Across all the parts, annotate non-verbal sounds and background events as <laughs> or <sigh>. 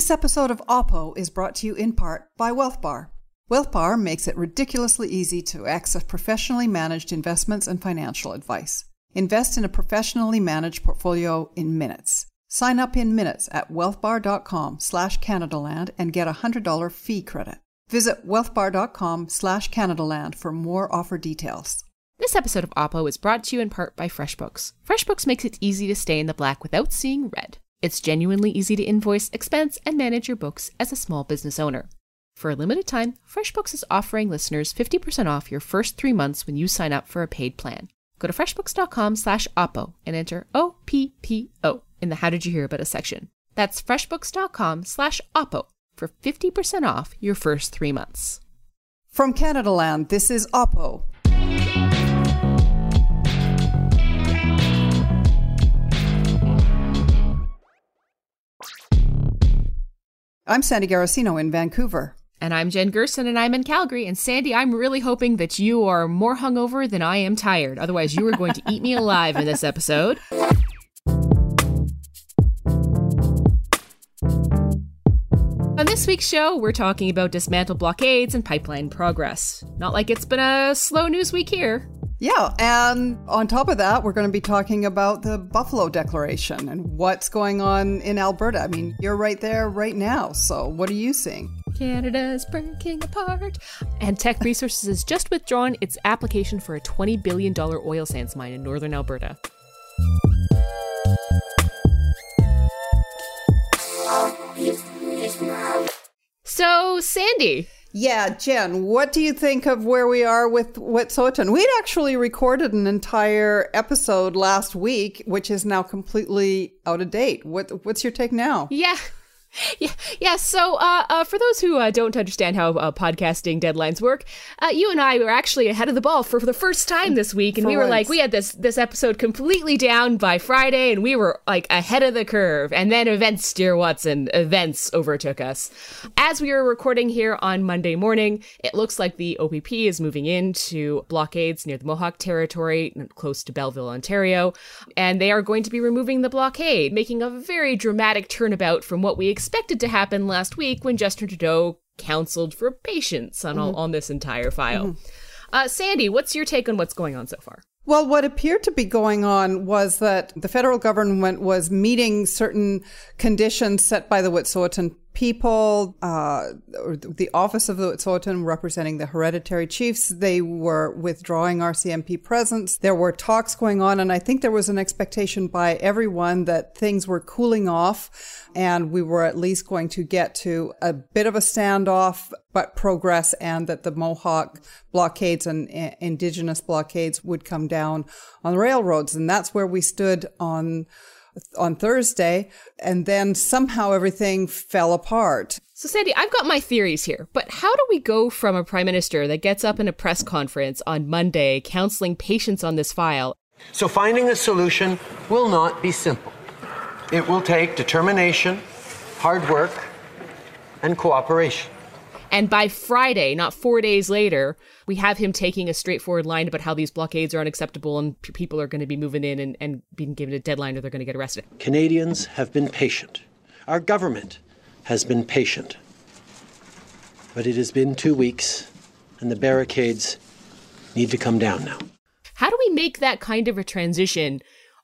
This episode of Oppo is brought to you in part by WealthBar. WealthBar makes it ridiculously easy to access professionally managed investments and financial advice. Invest in a professionally managed portfolio in minutes. Sign up in minutes at wealthbar.com slash Canadaland and get a $100 fee credit. Visit wealthbar.com slash Canadaland for more offer details. This episode of Oppo is brought to you in part by FreshBooks. FreshBooks makes it easy to stay in the black without seeing red. It's genuinely easy to invoice, expense, and manage your books as a small business owner. For a limited time, FreshBooks is offering listeners 50% off your first three months when you sign up for a paid plan. Go to freshbooks.com slash OPPO and enter O-P-P-O in the How Did You Hear About Us section. That's freshbooks.com slash OPPO for 50% off your first three months. From Canadaland, this is Oppo. I'm Sandy Garossino in Vancouver. And I'm Jen Gerson, and I'm in Calgary. And Sandy, I'm really hoping that you are more hungover than I am tired. Otherwise, you are going to eat me alive in this episode. On this week's show, we're talking about dismantled blockades and pipeline progress. Not like it's been a slow news week here. Yeah, and on top of that, we're going to be talking about the Buffalo Declaration and what's going on in Alberta. I mean, you're right there right now, so what are you seeing? Canada's breaking apart. And Teck Resources has just withdrawn its application for a $20 billion oil sands mine in northern Alberta. So, Sandy. Yeah, Jen, what do you think of where we are with Wet'suwet'en? We'd actually recorded an entire episode last week, which is now completely out of date. What, what's your take now? Yeah, <laughs> yeah, yeah. So, uh, uh, for those who uh, don't understand how uh, podcasting deadlines work, uh, you and I were actually ahead of the ball for, for the first time this week, and For we were once. like, we had this this episode completely down by Friday, and we were like ahead of the curve. And then events, dear Watson, events overtook us. As we were recording here on Monday morning, it looks like the OPP is moving into blockades near the Mohawk Territory, close to Belleville, Ontario, and they are going to be removing the blockade, making a very dramatic turnabout from what we expected to happen last week when Justin Trudeau counseled for patience on all, on this entire file. Uh, Sandy, what's your take on what's going on so far? Well, what appeared to be going on was that the federal government was meeting certain conditions set by the Wet'suwet'en people, uh, the office of the Wet'suwet'en representing the hereditary chiefs. They were withdrawing RCMP presence. There were talks going on, and I think there was an expectation by everyone that things were cooling off and we were at least going to get to a bit of a standoff, but progress, and that the Mohawk blockades and uh, indigenous blockades would come down on the railroads. And that's where we stood on on Thursday, and then somehow everything fell apart. So, Sandy, I've got my theories here, but how do we go from a prime minister that gets up in a press conference on Monday counseling patience on this file So finding a solution will not be simple. It will take determination, hard work, and cooperation. And by Friday, not four days later, we have him taking a straightforward line about how these blockades are unacceptable and p- people are going to be moving in and, and being given a deadline or they're going to get arrested. Canadians have been patient. Our government has been patient. But it has been two weeks, and the barricades need to come down now. How do we make that kind of a transition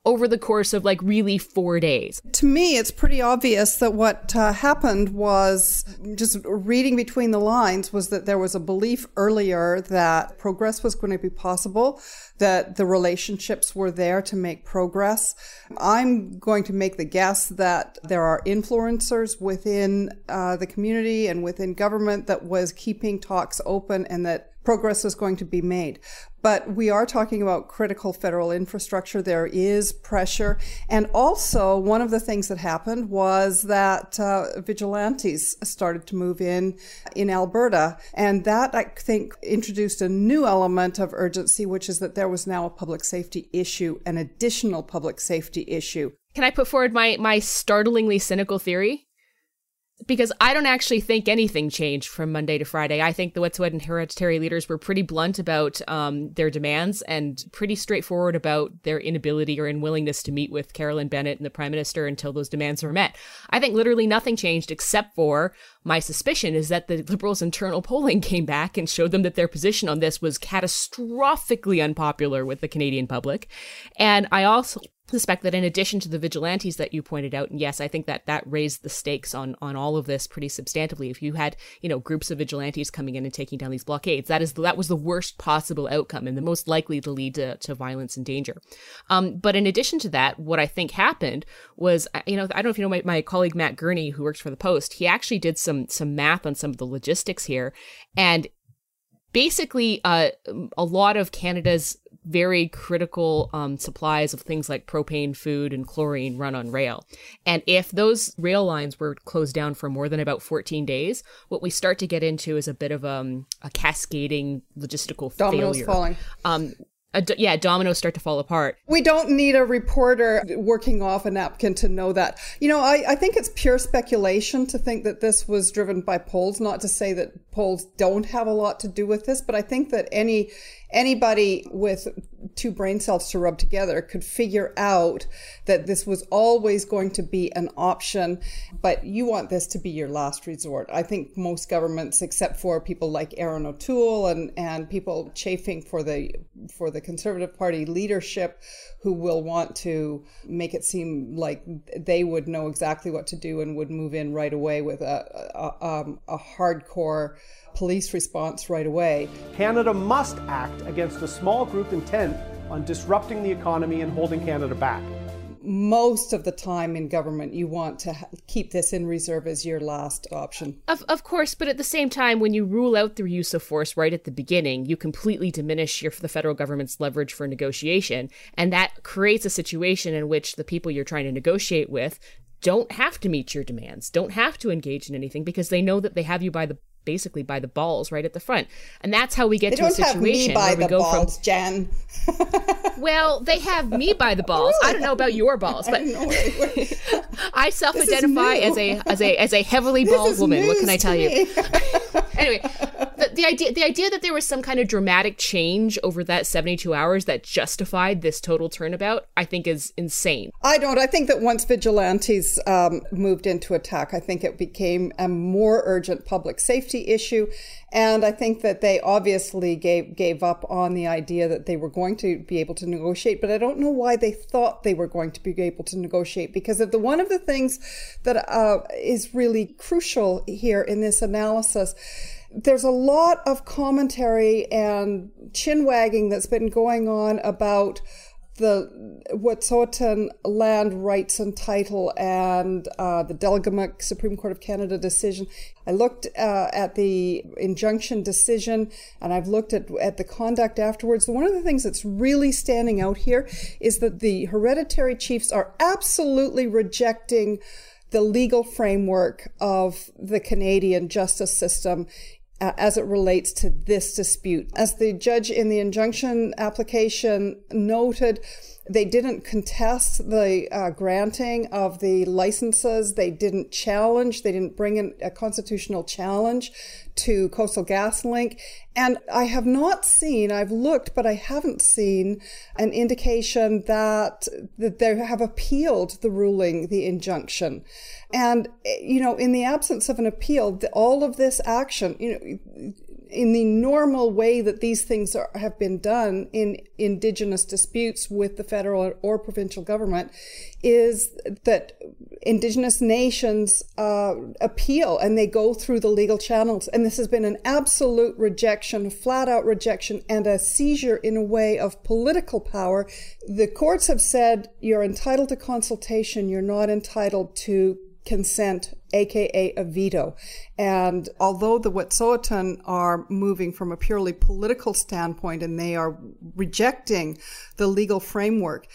over the course of like really four days? To me, it's pretty obvious that what uh, happened was just reading between the lines was that there was a belief earlier that progress was going to be possible, that the relationships were there to make progress. I'm going to make the guess that there are influencers within uh, the community and within government that was keeping talks open and that progress is going to be made. But we are talking about critical federal infrastructure. There is pressure. And also, one of the things that happened was that uh, vigilantes started to move in in Alberta. And that, I think, introduced a new element of urgency, which is that there was now a public safety issue, an additional public safety issue. Can I put forward my, my startlingly cynical theory? Because I don't actually think anything changed from Monday to Friday. I think the Wet'suwet'en hereditary leaders were pretty blunt about um, their demands and pretty straightforward about their inability or unwillingness to meet with Carolyn Bennett and the Prime Minister until those demands were met. I think literally nothing changed except for my suspicion is that the Liberals' internal polling came back and showed them that their position on this was catastrophically unpopular with the Canadian public. And I also suspect that in addition to the vigilantes that you pointed out and yes i think that that raised the stakes on on all of this pretty substantively. If you had you know groups of vigilantes coming in and taking down these blockades that is that was the worst possible outcome and the most likely to lead to, to violence and danger. Um, but in addition to that what i think happened was you know i don't know if you know my, my colleague matt gurney who works for the post he actually did some some math on some of the logistics here. And basically uh, a lot of canada's very critical um, supplies of things like propane, food, and chlorine run on rail. And if those rail lines were closed down for more than about 14 days, what we start to get into is a bit of um, a cascading logistical Dominoes failure. falling. Um, yeah, dominoes start to fall apart. We don't need a reporter working off a napkin to know that. You know, I, I think it's pure speculation to think that this was driven by polls. Not to say that polls don't have a lot to do with this, but I think that any anybody with two brain cells to rub together could figure out that this was always going to be an option, but you want this to be your last resort. I think most governments, except for people like Erin O'Toole and, and people chafing for the for the Conservative Party leadership, who will want to make it seem like they would know exactly what to do and would move in right away with a, a, um, a hardcore police response right away. Canada must act against a small group intent on disrupting the economy and holding Canada back. Most of the time in government, you want to keep this in reserve as your last option. Of, of course, but at the same time, when you rule out the use of force right at the beginning, you completely diminish your, the federal government's leverage for negotiation. And that creates a situation in which the people you're trying to negotiate with don't have to meet your demands, don't have to engage in anything because they know that they have you by the basically by the balls right at the front. And that's how we get they to a situation where we go balls, from Jen. <laughs> well, they have me by the balls. Really? I don't know about your balls, <laughs> but I, <laughs> I self-identify as a as a as a heavily bald woman. What can I tell you? <laughs> anyway, the, the idea the idea that there was some kind of dramatic change over that 72 hours that justified this total turnabout, I think is insane. I don't. I think that once vigilantes um, moved into attack, I think it became a more urgent public safety issue, and I think that they obviously gave gave up on the idea that they were going to be able to negotiate. But I don't know why they thought they were going to be able to negotiate because of the one of the things that uh, is really crucial here in this analysis there's a lot of commentary and chin wagging that's been going on about the Wet'suwet'en land rights and title and uh, the Delgamuukw Supreme Court of Canada decision. I looked uh, at the injunction decision and I've looked at, at the conduct afterwards. One of the things that's really standing out here is that the hereditary chiefs are absolutely rejecting the legal framework of the Canadian justice system uh, as it relates to this dispute. As the judge in the injunction application noted, they didn't contest the uh, granting of the licenses. They didn't challenge. They didn't bring in a constitutional challenge to Coastal GasLink. And I have not seen, I've looked, but I haven't seen an indication that, that they have appealed the ruling, the injunction. And, eh, you know, in the absence of an appeal, all of this action, you know, in the normal way that these things are, have been done in indigenous disputes with the federal or provincial government is that indigenous nations uh, appeal and they go through the legal channels. And this has been an absolute rejection flat out rejection and a seizure in a way of political power. The courts have said you're entitled to consultation. You're not entitled to consent, aka a veto. And although the Wet'suwet'en are moving from a purely political standpoint and they are rejecting the legal framework,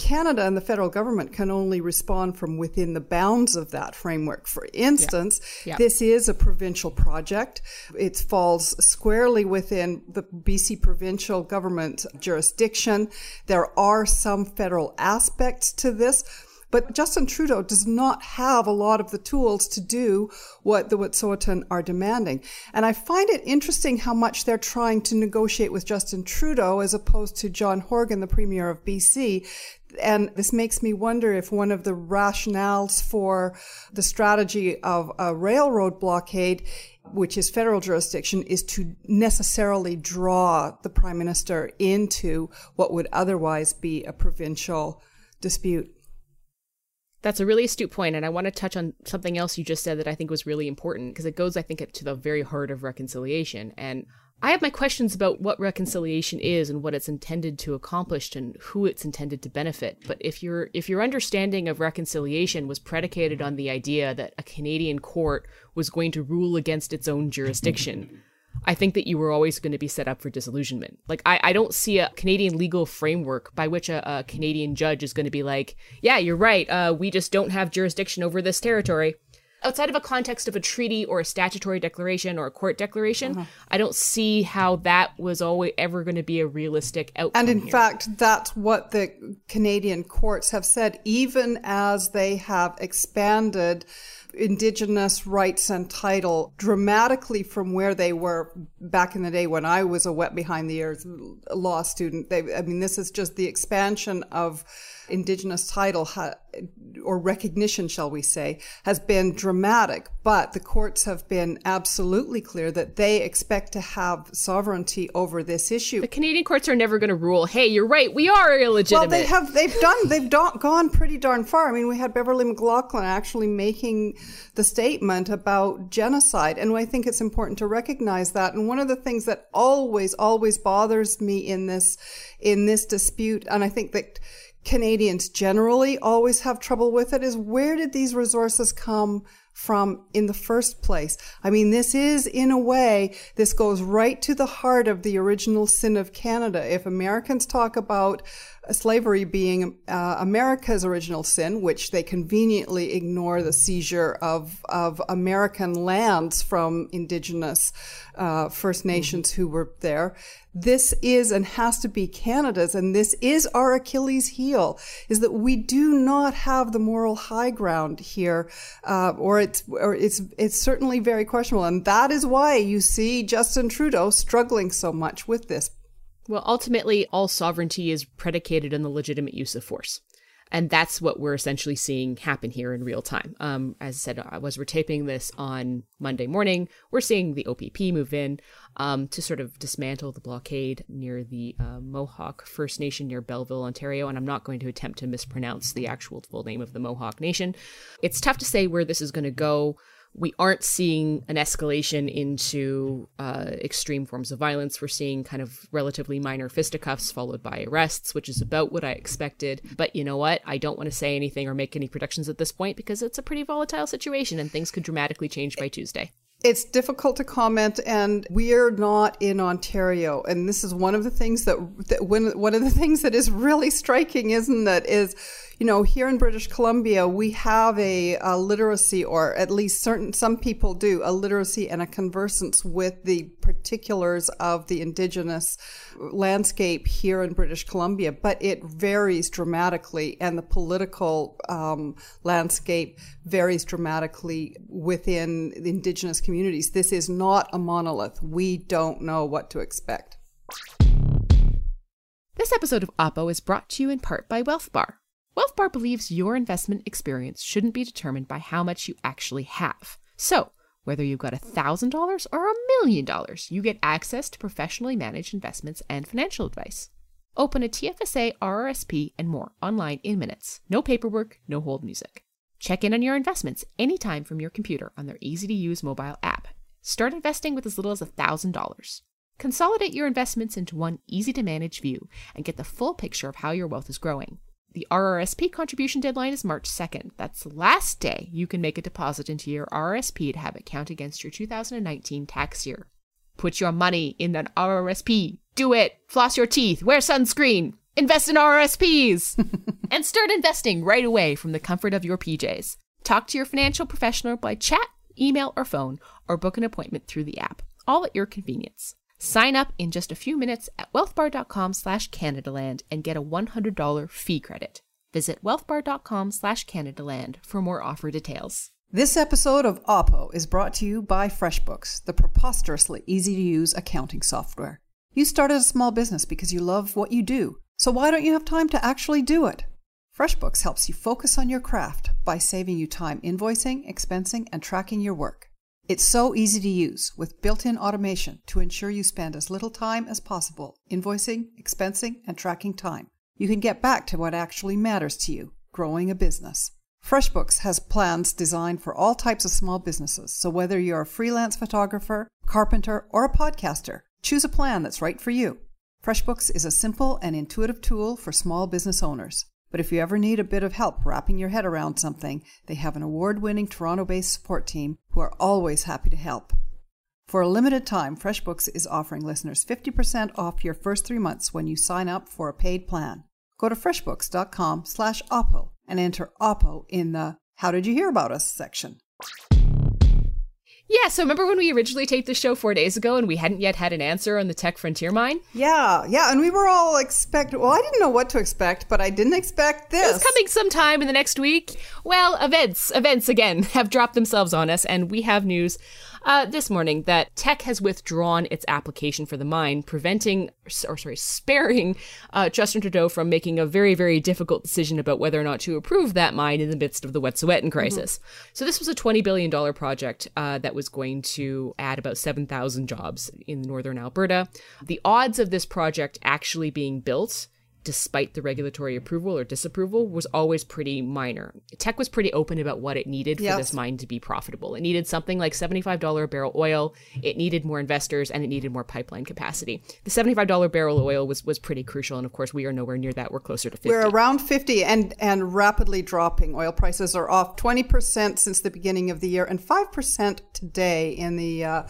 Canada and the federal government can only respond from within the bounds of that framework. For instance, yeah. Yeah. this is a provincial project. It falls squarely within the BC provincial government jurisdiction. There are some federal aspects to this But Justin Trudeau does not have a lot of the tools to do what the Wet'suwet'en are demanding. And I find it interesting how much they're trying to negotiate with Justin Trudeau as opposed to John Horgan, the Premier of BC. And this makes me wonder if one of the rationales for the strategy of a railroad blockade which is federal jurisdiction, is to necessarily draw the prime minister into what would otherwise be a provincial dispute. That's a really astute point, and I want to touch on something else you just said that I think was really important because it goes, I think, to the very heart of reconciliation. And I have my questions about what reconciliation is and what it's intended to accomplish and who it's intended to benefit. But if your if your understanding of reconciliation was predicated on the idea that a Canadian court was going to rule against its own jurisdiction, I think that you were always going to be set up for disillusionment. Like, I, I don't see a Canadian legal framework by which a, a Canadian judge is going to be like, yeah, you're right. Uh, we just don't have jurisdiction over this territory. Outside of a context of a treaty or a statutory declaration or a court declaration, uh-huh. I don't see how that was always ever going to be a realistic outcome. And in here. fact, that's what the Canadian courts have said, even as they have expanded indigenous rights and title dramatically from where they were back in the day when I was a wet behind the ears law student. They, I mean, this is just the expansion of indigenous title ha- or recognition, shall we say, has been dramatic. But the courts have been absolutely clear that they expect to have sovereignty over this issue. The Canadian courts are never going to rule, "Hey, you're right, we are illegitimate." Well, they have. They've done. They've gone pretty darn far. I mean, we had Beverley McLachlin actually making the statement about genocide, and I think it's important to recognize that. And one of the things that always, always bothers me in this in this dispute, and I think that Canadians generally always have trouble with it is where did these resources come from in the first place? I mean, this is, in a way, this goes right to the heart of the original sin of Canada. If Americans talk about slavery being uh, America's original sin, which they conveniently ignore the seizure of, of American lands from indigenous uh, First Nations mm-hmm. who were there. This is and has to be Canada's, and this is our Achilles heel, is that we do not have the moral high ground here, uh, or it's or it's it's certainly very questionable, and that is why you see Justin Trudeau struggling so much with this well, ultimately, all sovereignty is predicated on the legitimate use of force. And that's what we're essentially seeing happen here in real time. Um, as I said, as we're taping this on Monday morning, we're seeing the OPP move in um, to sort of dismantle the blockade near the uh, Mohawk First Nation near Belleville, Ontario. And I'm not going to attempt to mispronounce the actual full name of the Mohawk Nation. It's tough to say where this is going to go we aren't seeing an escalation into uh, extreme forms of violence. We're seeing kind of relatively minor fisticuffs followed by arrests, which is about what I expected. But you know what? I don't want to say anything or make any predictions at this point because it's a pretty volatile situation and things could dramatically change by Tuesday. It's difficult to comment, and we're not in Ontario. And this is one of the things that, that when, one of the things that is really striking, isn't it? Is you know, here in British Columbia, we have a, a, literacy, or at least certain some people do, a literacy and a conversance with the particulars of the Indigenous landscape here in British Columbia. But it varies dramatically, and the political um, landscape varies dramatically within the Indigenous communities. This is not a monolith. We don't know what to expect. This episode of Oppo is brought to you in part by Wealth Bar. WealthBar believes your investment experience shouldn't be determined by how much you actually have. So, whether you've got $1,000 or a million dollars, you get access to professionally managed investments and financial advice. Open a TFSA, RRSP, and more online in minutes. No paperwork, no hold music. Check in on your investments anytime from your computer on their easy to use mobile app. Start investing with as little as $1,000. Consolidate your investments into one easy to manage view and get the full picture of how your wealth is growing. The RRSP contribution deadline is March 2nd. That's the last day you can make a deposit into your RRSP to have it count against your 2019 tax year. Put your money in an RRSP. Do it. Floss your teeth. Wear sunscreen. Invest in RRSPs. <laughs> and start investing right away from the comfort of your PJs. Talk to your financial professional by chat, email, or phone, or book an appointment through the app, all at your convenience. Sign up in just a few minutes at wealthbar.com slash Canadaland and get a $100 fee credit. Visit wealthbar.com slash Canadaland for more offer details. This episode of Oppo is brought to you by FreshBooks, the preposterously easy to use accounting software. You started a small business because you love what you do, so why don't you have time to actually do it? FreshBooks helps you focus on your craft by saving you time invoicing, expensing, and tracking your work. It's so easy to use with built in automation to ensure you spend as little time as possible invoicing, expensing, and tracking time. You can get back to what actually matters to you growing a business. FreshBooks has plans designed for all types of small businesses, so whether you're a freelance photographer, carpenter, or a podcaster, choose a plan that's right for you. FreshBooks is a simple and intuitive tool for small business owners. But if you ever need a bit of help wrapping your head around something, they have an award winning Toronto based support team who are always happy to help. For a limited time, FreshBooks is offering listeners 50% off your first three months when you sign up for a paid plan. Go to freshbooks.com slash OPPO and enter OPPO in the How Did You Hear About Us section. Yeah, so remember when we originally taped the show four days ago and we hadn't yet had an answer on the Teck Frontier mine? Yeah, yeah, and we were all expect. Well, I didn't know what to expect, but I didn't expect this. It's coming sometime in the next week. Well, events, events again <laughs> have dropped themselves on us, and we have news uh, this morning that Teck has withdrawn its application for the mine, preventing, or sorry, sparing uh, Justin Trudeau from making a very, very difficult decision about whether or not to approve that mine in the midst of the Wet'suwet'en crisis. Mm-hmm. So this was a $20 billion project uh, that was going to add about 7,000 jobs in northern Alberta. The odds of this project actually being built despite the regulatory approval or disapproval, was always pretty minor. Teck was pretty open about what it needed for this mine to be profitable. It needed something like $75 a barrel oil, it needed more investors, and it needed more pipeline capacity. The $75 barrel oil was, was pretty crucial, and of course, we are nowhere near that. We're closer to 50 We're around 50 and, and rapidly dropping. Oil prices are off 20% since the beginning of the year and 5% today in the uh,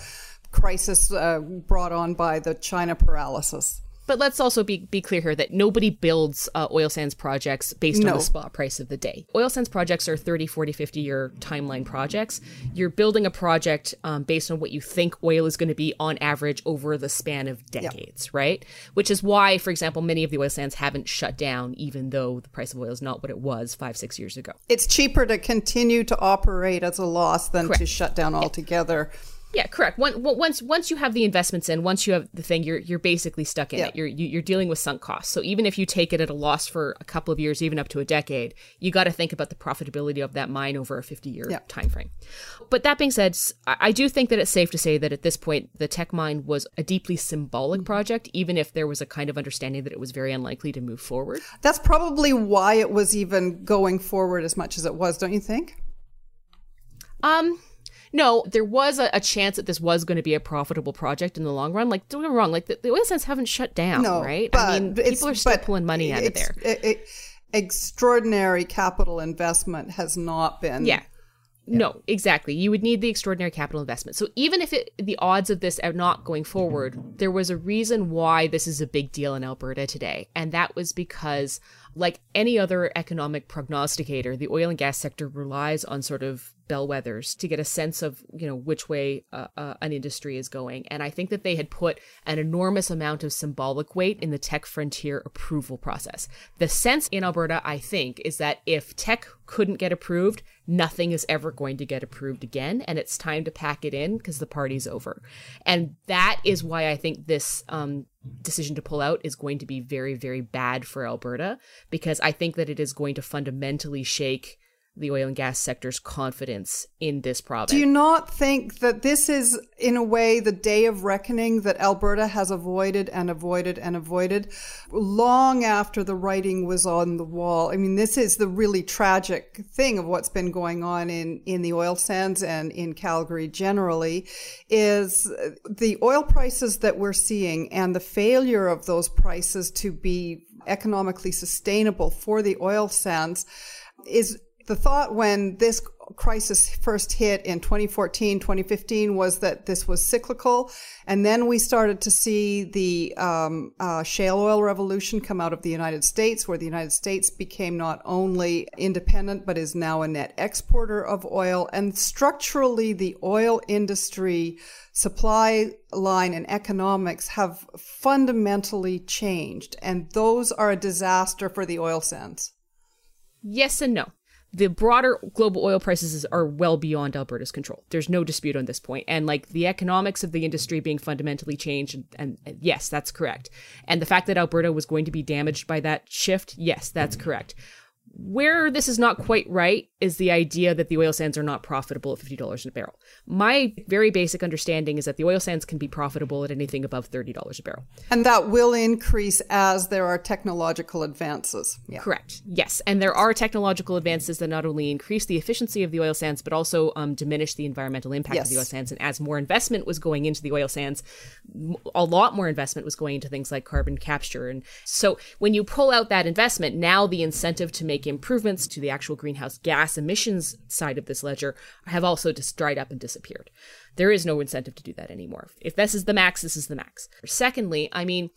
crisis uh, brought on by the China paralysis. But let's also be, be clear here that nobody builds uh, oil sands projects based no. on the spot price of the day. Oil sands projects are 30, 40, 50 year timeline projects. You're building a project um, based on what you think oil is going to be on average over the span of decades, yep. right? Which is why, for example, many of the oil sands haven't shut down, even though the price of oil is not what it was five, six years ago. It's cheaper to continue to operate as a loss than Correct. to shut down altogether. Yeah. Correct. once once you have the investments in, once you have the thing, you're you're basically stuck in yeah. it. You're you're dealing with sunk costs. So even if you take it at a loss for a couple of years, even up to a decade, you got to think about the profitability of that mine over a 50 year yeah. time frame. But that being said, I do think that it's safe to say that at this point, the Teck mine was a deeply symbolic project, even if there was a kind of understanding that it was very unlikely to move forward. That's probably why it was even going forward as much as it was, don't you think? Um no, there was a, a chance that this was going to be a profitable project in the long run. Like, don't get me wrong, like the, the oil sands haven't shut down, no, right? I mean, people are still pulling money out of there. It, it, extraordinary capital investment has not been. Yeah. Yeah. No, exactly. You would need the extraordinary capital investment. So even if it, the odds of this are not going forward, there was a reason why this is a big deal in Alberta today, and that was because, like any other economic prognosticator, the oil and gas sector relies on sort of bellwethers to get a sense of you know which way uh, uh, an industry is going. And i think that they had put an enormous amount of symbolic weight in the Teck Frontier approval process. The sense in alberta i think is that if Teck couldn't get approved nothing is ever going to get approved again and it's time to pack it in because the party's over. And that is why i think this um, decision to pull out is going to be very very bad for alberta because i think that it is going to fundamentally shake the oil and gas sector's confidence in this province. Do you not think that this is, in a way, the day of reckoning that Alberta has avoided and avoided and avoided long after the writing was on the wall? I mean, this is the really tragic thing of what's been going on in, in the oil sands and in Calgary generally is the oil prices that we're seeing and the failure of those prices to be economically sustainable for the oil sands is the thought when this crisis first hit in 2014, 2015 was that this was cyclical. And then we started to see the um, uh, shale oil revolution come out of the United States, where the United States became not only independent, but is now a net exporter of oil. And structurally, the oil industry supply line and economics have fundamentally changed. And those are a disaster for the oil sands. Yes and no. The broader global oil prices are well beyond Alberta's control. There's no dispute on this point. And like the economics of the industry being fundamentally changed, and, and, yes, that's correct. And the fact that Alberta was going to be damaged by that shift, yes, that's correct. Where this is not quite right is the idea that the oil sands are not profitable at $50 a barrel. My very basic understanding is that the oil sands can be profitable at anything above $30 a barrel. And that will increase as there are technological advances. Yeah. Correct. Yes. And there are technological advances that not only increase the efficiency of the oil sands, but also um, diminish the environmental impact yes. of the oil sands. And as more investment was going into the oil sands, a lot more investment was going into things like carbon capture. And so when you pull out that investment, now the incentive to make improvements to the actual greenhouse gas gas emissions side of this ledger have also just dried up and disappeared. There is no incentive to do that anymore. If this is the max, this is the max. Secondly, I mean,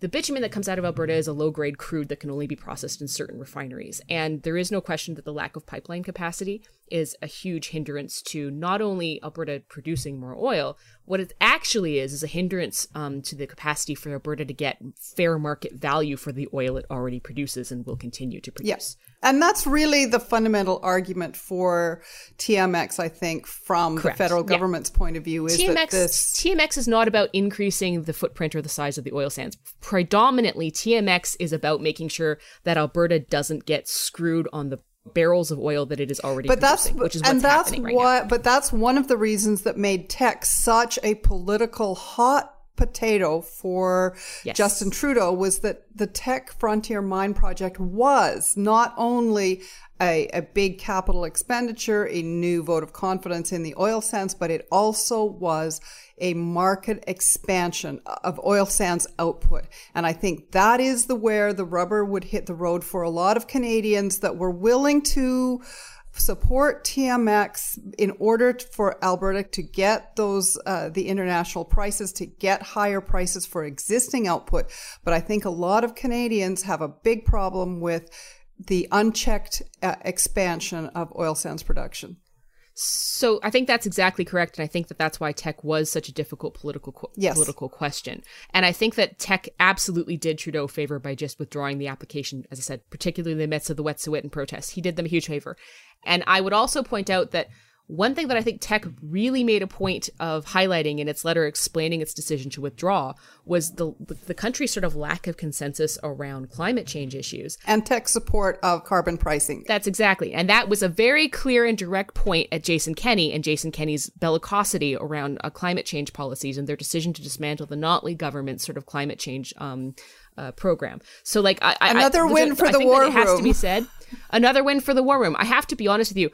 the bitumen that comes out of Alberta is a low grade crude that can only be processed in certain refineries. And there is no question that the lack of pipeline capacity is a huge hindrance to not only Alberta producing more oil, what it actually is, is a hindrance um, to the capacity for Alberta to get fair market value for the oil it already produces and will continue to produce. Yes. And that's really the fundamental argument for TMX, I think, from Correct. the federal government's yeah. point of view. Is TMX, that this TMX is not about increasing the footprint or the size of the oil sands. Predominantly, TMX is about making sure that Alberta doesn't get screwed on the barrels of oil that it is already but that's which is what's and that's happening right what now. but that's one of the reasons that made Teck such a political hot potato for yes. Justin Trudeau was that the Teck Frontier Mine Project was not only a, a, big capital expenditure, a new vote of confidence in the oil sands, but it also was a market expansion of oil sands output. And I think that is the where the rubber would hit the road for a lot of Canadians that were willing to support TMX in order for Alberta to get those uh, the international prices to get higher prices for existing output. But I think a lot of Canadians have a big problem with the unchecked uh, expansion of oil sands production. So I think that's exactly correct, and I think that that's why Teck was such a difficult political yes. political question. And I think that Teck absolutely did Trudeau a favor by just withdrawing the application, as I said, particularly in the midst of the Wet'suwet'en protests. He did them a huge favor. And I would also point out that one thing that I think Teck really made a point of highlighting in its letter explaining its decision to withdraw was the the country's sort of lack of consensus around climate change issues and Teck support of carbon pricing. That's exactly, and that was a very clear and direct point at Jason Kenney and Jason Kenney's bellicosity around uh, climate change policies and their decision to dismantle the Notley government's sort of climate change um, uh, program. So, like, I, another I, win for I the war room. It has to be said. Another win for the war room. I have to be honest with you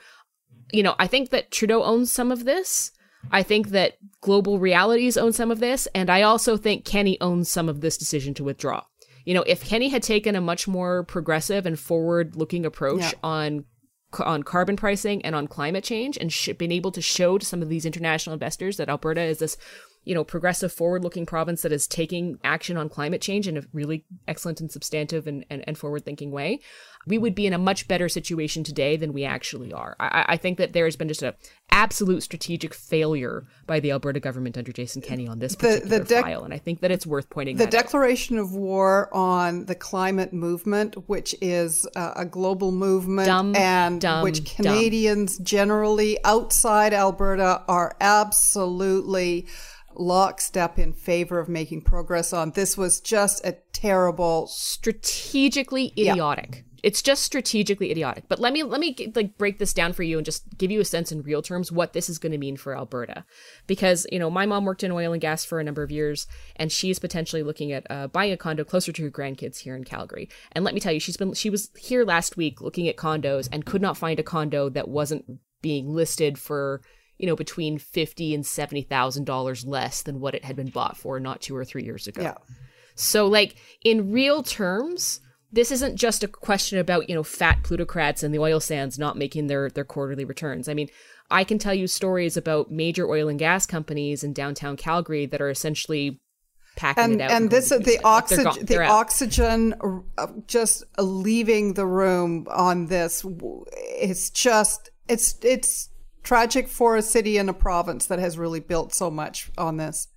you know, I think that Trudeau owns some of this. I think that Global Realities own some of this, and I also think Kenney owns some of this decision to withdraw. You know, if Kenney had taken a much more progressive and forward-looking approach yeah. on on carbon pricing and on climate change, and sh- been able to show to some of these international investors that Alberta is this you know, progressive, forward looking province that is taking action on climate change in a really excellent and substantive and, and, and forward thinking way, we would be in a much better situation today than we actually are. I, I think that there has been just an absolute strategic failure by the Alberta government under Jason Kenney on this particular the, the file, and I think that it's worth pointing. The declaration out. of war on the climate movement, which is uh, a global movement, dumb, and dumb, which Canadians dumb. generally outside Alberta are absolutely lockstep in favor of making progress on. This was just a terrible, strategically idiotic. Yeah. It's just strategically idiotic. But let me let me like break this down for you and just give you a sense in real terms what this is going to mean for Alberta, because you know my mom worked in oil and gas for a number of years, and she's potentially looking at uh, buying a condo closer to her grandkids here in Calgary. And let me tell you, she's been she was here last week looking at condos and could not find a condo that wasn't being listed for you know, between fifty and seventy thousand dollars less than what it had been bought for not two or three years ago. Yeah. So, like in real terms, this isn't just a question about you know fat plutocrats and the oil sands not making their their quarterly returns. I mean, I can tell you stories about major oil and gas companies in downtown Calgary that are essentially packing and, it out. And this, the oxygen, like the oxygen, just leaving the room on this. It's just, it's, it's tragic for a city and a province that has really built so much on this.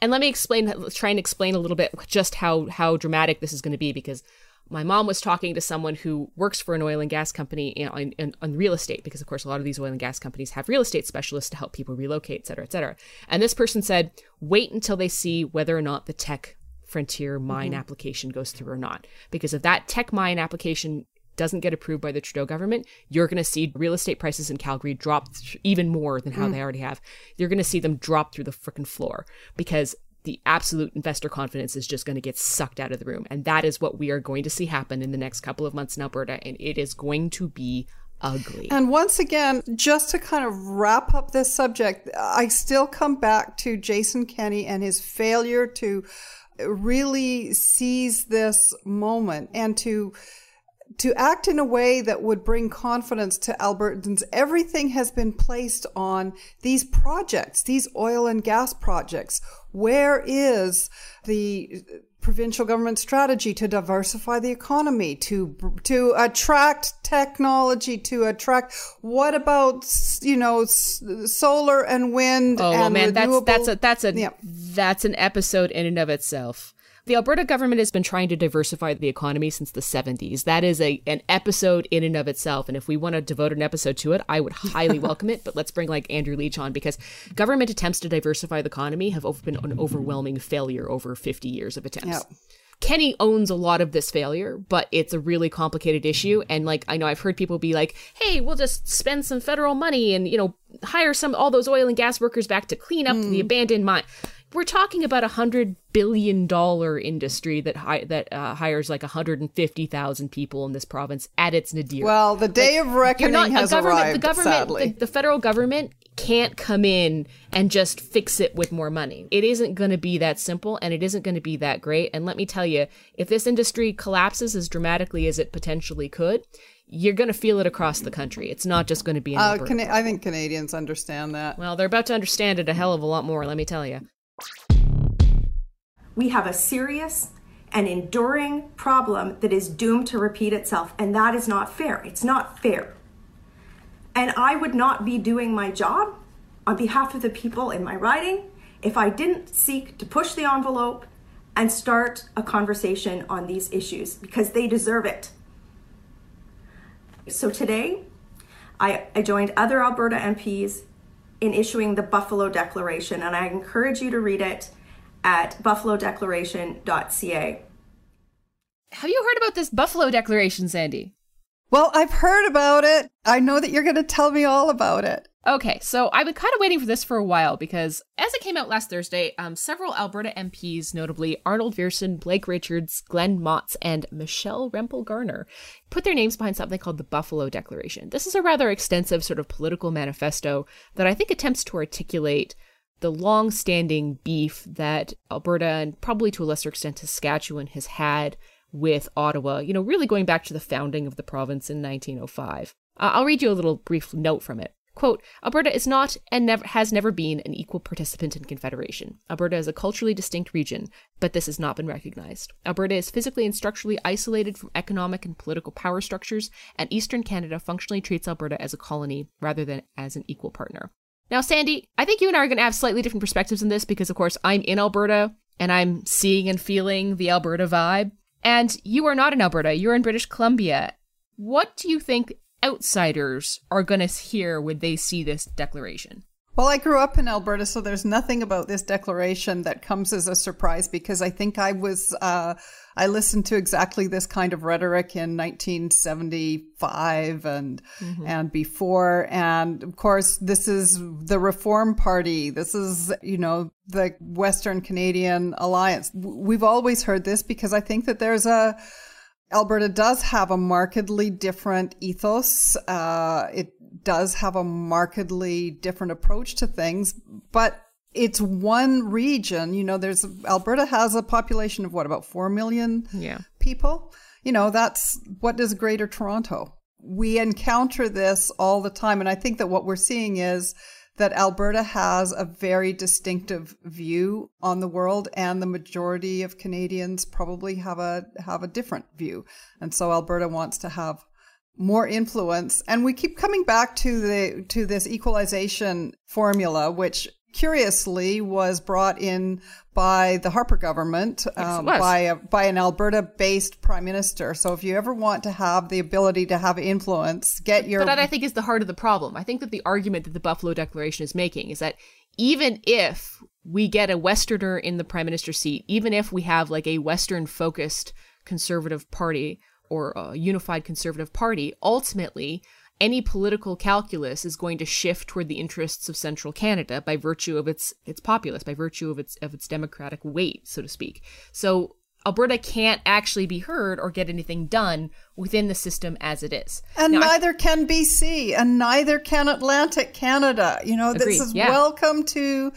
And let me explain, try and explain a little bit just how how dramatic this is going to be because my mom was talking to someone who works for an oil and gas company in, in, in, real estate because of course a lot of these oil and gas companies have real estate specialists to help people relocate et cetera et cetera and this person said wait until they see whether or not the Teck frontier mine mm-hmm. application goes through or not because if that Teck mine application doesn't get approved by the Trudeau government, you're going to see real estate prices in Calgary drop even more than how mm. they already have. You're going to see them drop through the freaking floor because the absolute investor confidence is just going to get sucked out of the room. And that is what we are going to see happen in the next couple of months in Alberta. And it is going to be ugly. And once again, just to kind of wrap up this subject, I still come back to Jason Kenney and his failure to really seize this moment and to to act in a way that would bring confidence to Albertans. Everything has been placed on these projects, these oil and gas projects. Where is the provincial government strategy to diversify the economy, to to attract technology, to attract. What about you know solar and wind? Oh and well, man, renewable? that's that's a that's a yeah. that's an episode in and of itself. The Alberta government has been trying to diversify the economy since the 70s. That is a an episode in and of itself. And if we want to devote an episode to it, I would highly <laughs> welcome it. But let's bring like Andrew Leach on because government attempts to diversify the economy have been an overwhelming failure over 50 years of attempts. Yep. Kenney owns a lot of this failure, but it's a really complicated issue. And like, I know I've heard people be like, hey, we'll just spend some federal money and, you know, hire some, all those oil and gas workers back to clean up mm. the abandoned mine we're talking about a hundred billion dollar industry that hi- that uh, hires like 150,000 people in this province at its nadir. Well, the day like, of reckoning not, has arrived. The government, sadly. The, the federal government can't come in and just fix it with more money. It isn't going to be that simple and it isn't going to be that great. And let me tell you, if this industry collapses as dramatically as it potentially could, you're going to feel it across the country. It's not just going to be in uh, Can- I think Canadians understand that. Well, they're about to understand it a hell of a lot more, let me tell you. We have a serious and enduring problem that is doomed to repeat itself, and that is not fair. It's not fair. And I would not be doing my job on behalf of the people in my riding if I didn't seek to push the envelope and start a conversation on these issues because they deserve it. So today, I, joined other Alberta MPs in issuing the Buffalo Declaration, and I encourage you to read it at buffalodeclaration.ca. Have you heard about this Buffalo Declaration, Sandy? Well, I've heard about it. I know that you're going to tell me all about it. Okay, so I've been kind of waiting for this for a while because as it came out last Thursday, um, several Alberta MPs, notably Arnold Viersen, Blake Richards, Glen Motz, and Michelle Rempel Garner, put their names behind something called the Buffalo Declaration. This is a rather extensive sort of political manifesto that I think attempts to articulate the long standing beef that Alberta and probably to a lesser extent Saskatchewan has had with Ottawa, you know, really going back to the founding of the province in 1905. Uh, I'll read you a little brief note from it. Quote, Alberta is not and never has never been an equal participant in Confederation. Alberta is a culturally distinct region, but this has not been recognized. Alberta is physically and structurally isolated from economic and political power structures, and Eastern Canada functionally treats Alberta as a colony rather than as an equal partner. Now, Sandy, I think you and I are going to have slightly different perspectives in this because, of course, I'm in Alberta and I'm seeing and feeling the Alberta vibe. And you are not in Alberta, you're in British Columbia. What do you think outsiders are going to hear when they see this declaration? Well, I grew up in Alberta, so there's nothing about this declaration that comes as a surprise because I think I was, uh, I listened to exactly this kind of rhetoric in 1975 and, mm-hmm. and before. And of course, this is the Reform Party. This is, you know, the Western Canadian Alliance. We've always heard this because I think that there's a, Alberta does have a markedly different ethos. Uh, it does have a markedly different approach to things, but it's one region. You know, there's Alberta has a population of what about four million yeah. people. You know, that's what is Greater Toronto. We encounter this all the time, and I think that what we're seeing is that Alberta has a very distinctive view on the world and the majority of Canadians probably have a have a different view. And so Alberta wants to have more influence and we keep coming back to the to this equalization formula which curiously was brought in by the Harper government, um, by a, by an Alberta-based prime minister. So if you ever want to have the ability to have influence, get your. But that I think is the heart of the problem. I think that the argument that the Buffalo Declaration is making is that even if we get a Westerner in the prime minister seat, even if we have like a Western-focused conservative party or a unified conservative party, ultimately any political calculus is going to shift toward the interests of central Canada by virtue of its its populace, by virtue of its of its democratic weight, so to speak. So Alberta can't actually be heard or get anything done within the system as it is. And now, neither I, can BC and neither can Atlantic Canada. You know, agreed, this is yeah. welcome to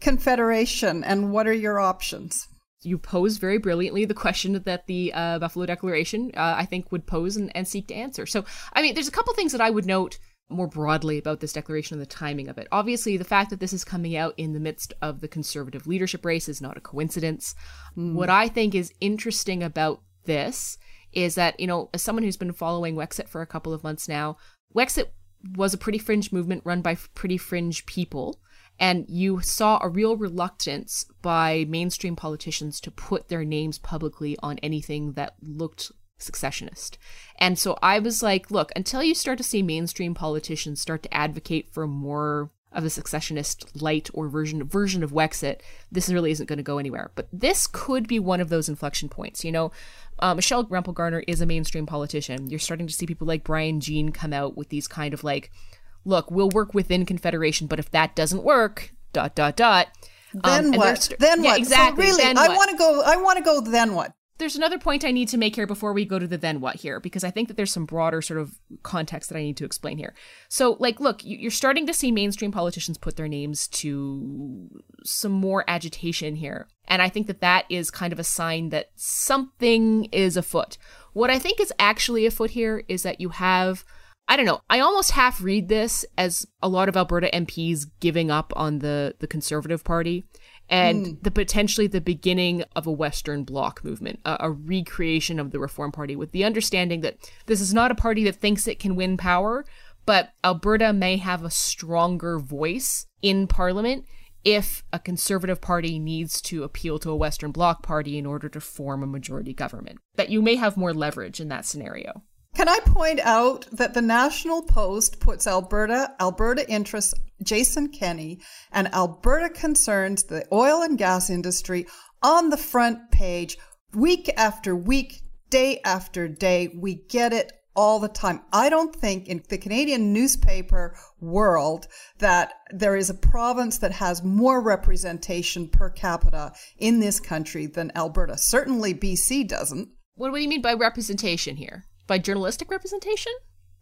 Confederation and what are your options? You pose very brilliantly the question that the uh, Buffalo Declaration, uh, I think, would pose and, and seek to answer. So, I mean, there's a couple things that I would note more broadly about this declaration and the timing of it. Obviously, the fact that this is coming out in the midst of the conservative leadership race is not a coincidence. Mm. What I think is interesting about this is that, you know, as someone who's been following Wexit for a couple of months now, Wexit was a pretty fringe movement run by pretty fringe people. And you saw a real reluctance by mainstream politicians to put their names publicly on anything that looked successionist. And so I was like, look, until you start to see mainstream politicians start to advocate for more of a successionist light or version version of Wexit, this really isn't going to go anywhere. But this could be one of those inflection points. You know, uh, Michelle Rempel Garner is a mainstream politician. You're starting to see people like Brian Jean come out with these kind of like look, we'll work within Confederation, but if that doesn't work, dot dot dot. Then um, what? St- then yeah, what? Exactly. So really, I want to go. I want to go. Then what? There's another point I need to make here before we go to the then what here, because I think that there's some broader sort of context that I need to explain here. So, like, look, you're starting to see mainstream politicians put their names to some more agitation here. And I think that that is kind of a sign that something is afoot. What I think is actually afoot here is that you have I don't know. I almost half read this as a lot of Alberta MPs giving up on the the Conservative Party and mm. the potentially the beginning of a Western Bloc movement, a, a, recreation of the Reform Party, with the understanding that this is not a party that thinks it can win power, but Alberta may have a stronger voice in Parliament if a Conservative Party needs to appeal to a Western Bloc party in order to form a majority government. That you may have more leverage in that scenario. Can I point out that the National Post puts Alberta, Alberta interests, Jason Kenney, and Alberta concerns, the oil and gas industry, on the front page week after week, day after day. We get it all the time. I don't think in the Canadian newspaper world that there is a province that has more representation per capita in this country than Alberta. Certainly BC doesn't. What do you mean by representation here? By journalistic representation?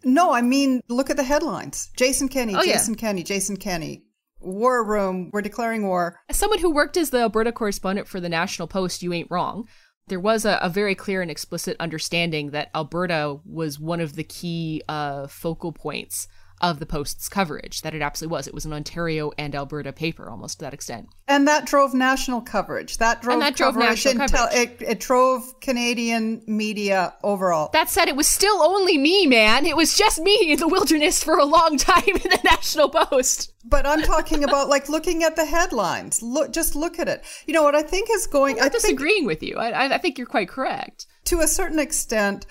No, I mean, look at the headlines. Jason Kenney, oh, Jason yeah. Kenney, Jason Kenney. War room, we're declaring war. As someone who worked as the Alberta correspondent for the National Post, you ain't wrong. There was a, a very clear and explicit understanding that Alberta was one of the key uh, focal points of the Post's coverage, that it absolutely was. It was an Ontario and Alberta paper almost to that extent. And that drove national coverage. That drove, and that drove national coverage. It, it drove Canadian media overall. That said, it was still only me, man. It was just me in the wilderness for a long time in the National Post. But I'm talking about like looking at the headlines. Look, just look at it. You know what I think is going. I'm I disagreeing think, with you. I, I think you're quite correct to a certain extent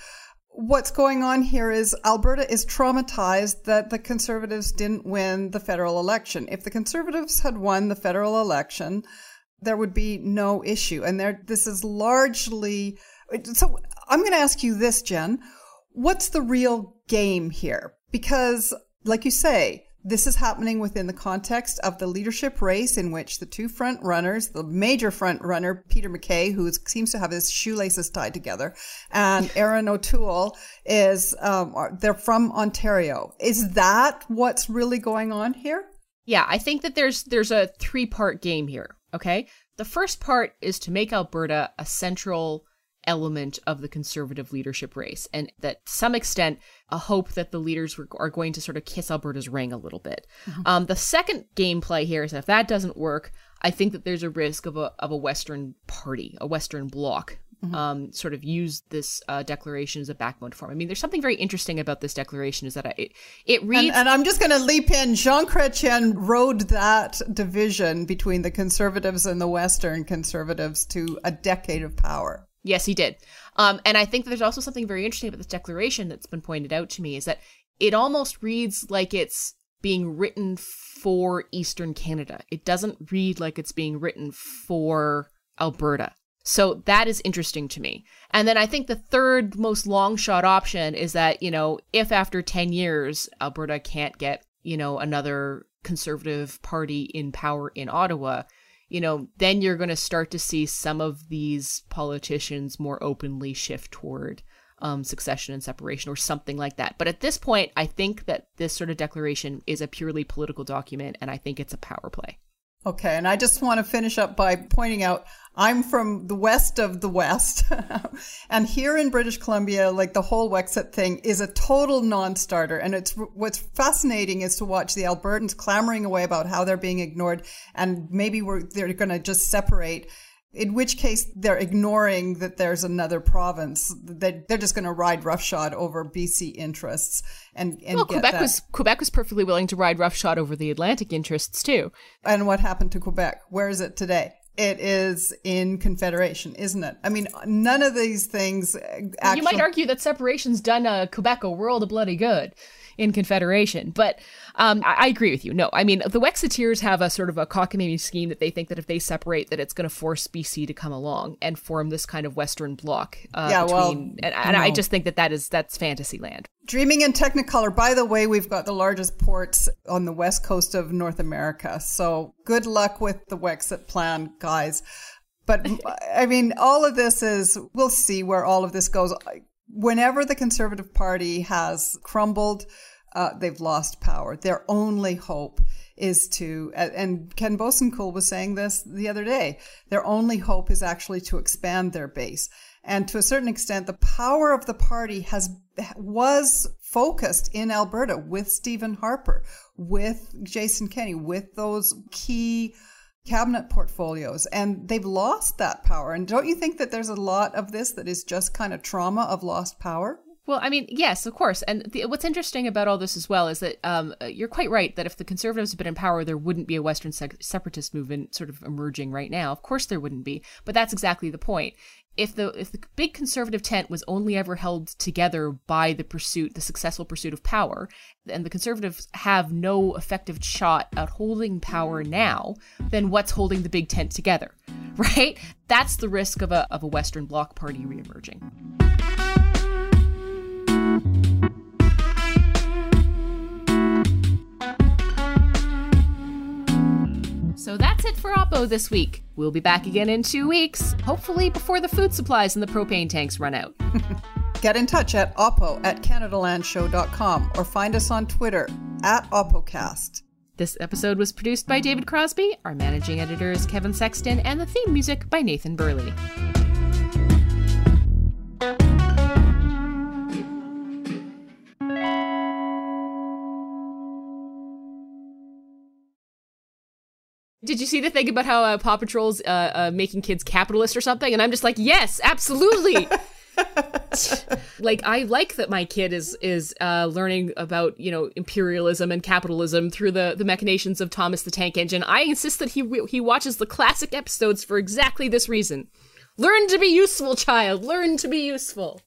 what's going on here is Alberta is traumatized that the Conservatives didn't win the federal election. If the Conservatives had won the federal election, there would be no issue. And there, this is largely, so I'm going to ask you this, Jen. What's the real game here? Because, like you say, this is happening within the context of the leadership race in which the two front runners, the major front runner, Peter MacKay, who seems to have his shoelaces tied together, and Erin O'Toole is, um, they're from Ontario. Is that what's really going on here? Yeah, I think that there's, there's a three part game here. Okay. The first part is to make Alberta a central element of the conservative leadership race, and that to some extent, a hope that the leaders are going to sort of kiss Alberta's ring a little bit. Mm-hmm. Um, the second gameplay here is that if that doesn't work, I think that there's a risk of a of a Western party, a Western bloc mm-hmm. um, sort of use this uh, declaration as a backbone form. I mean, there's something very interesting about this declaration is that I, it, it reads. And, and I'm just going to leap in. Jean Chrétien rode that division between the conservatives and the Western conservatives to a decade of power. Yes, he did. Um, and I think there's also something very interesting about this declaration that's been pointed out to me is that it almost reads like it's being written for Eastern Canada. It doesn't read like it's being written for Alberta. So that is interesting to me. And then I think the third most long shot option is that, you know, if after 10 years Alberta can't get, you know, another conservative party in power in Ottawa, you know, then you're going to start to see some of these politicians more openly shift toward um, succession and separation or something like that. But at this point, I think that this sort of declaration is a purely political document, and I think it's a power play. Okay, and I just want to finish up by pointing out I'm from the west of the west. <laughs> and here in British Columbia, like the whole Wexit thing is a total non-starter. And it's what's fascinating is to watch the Albertans clamoring away about how they're being ignored and maybe we're, they're going to just separate in which case they're ignoring that there's another province that they're just going to ride roughshod over BC interests and, and well, Quebec that. was Quebec was perfectly willing to ride roughshod over the Atlantic interests too. And what happened to Quebec? Where is it today? It is in Confederation, isn't it? I mean, none of these things. Actually- you might argue that separation's done uh, Quebec a world of bloody good in Confederation. But um, I, I, agree with you. No, I mean the Wexiteers have a sort of a cockamamie scheme that they think that if they separate, that it's going to force BC to come along and form this kind of Western bloc. Uh, yeah, between, well, and, and I just think that that is that's fantasy land. Dreaming in Technicolor. By the way, we've got the largest ports on the west coast of North America. So good luck with the Wexit plan, guys. But I mean, all of this is, we'll see where all of this goes whenever the Conservative Party has crumbled, uh, they've lost power. Their only hope is to, and Ken Boessenkool was saying this the other day, their only hope is actually to expand their base. And to a certain extent, the power of the party has, was focused in Alberta with Stephen Harper, with Jason Kenney, with those key cabinet portfolios and they've lost that power. And don't you think that there's a lot of this that is just kind of trauma of lost power? Well, I mean, yes, of course. And the, what's interesting about all this as well is that um, you're quite right that if the conservatives had been in power, there wouldn't be a Western separatist movement sort of emerging right now. Of course, there wouldn't be. But that's exactly the point. If the if the big conservative tent was only ever held together by the pursuit, the successful pursuit of power, and the conservatives have no effective shot at holding power now, then what's holding the big tent together, <laughs> right? That's the risk of a of a Western Bloc party reemerging. So that's it for Oppo this week. We'll be back again in two weeks, hopefully before the food supplies and the propane tanks run out. <laughs> Get in touch at oppo at canadalandshow.com or find us on Twitter at oppocast. This episode was produced by David Crosby, our managing editor is Kevin Sexton, and the theme music by Nathan Burley. Did you see the thing about how uh, Paw Patrol's uh, uh, making kids capitalist or something? And I'm just like, yes, absolutely. <laughs> like I like that my kid is is uh, learning about you know imperialism and capitalism through the the machinations of Thomas the Tank Engine. I insist that he he watches the classic episodes for exactly this reason. Learn to be useful, child. Learn to be useful.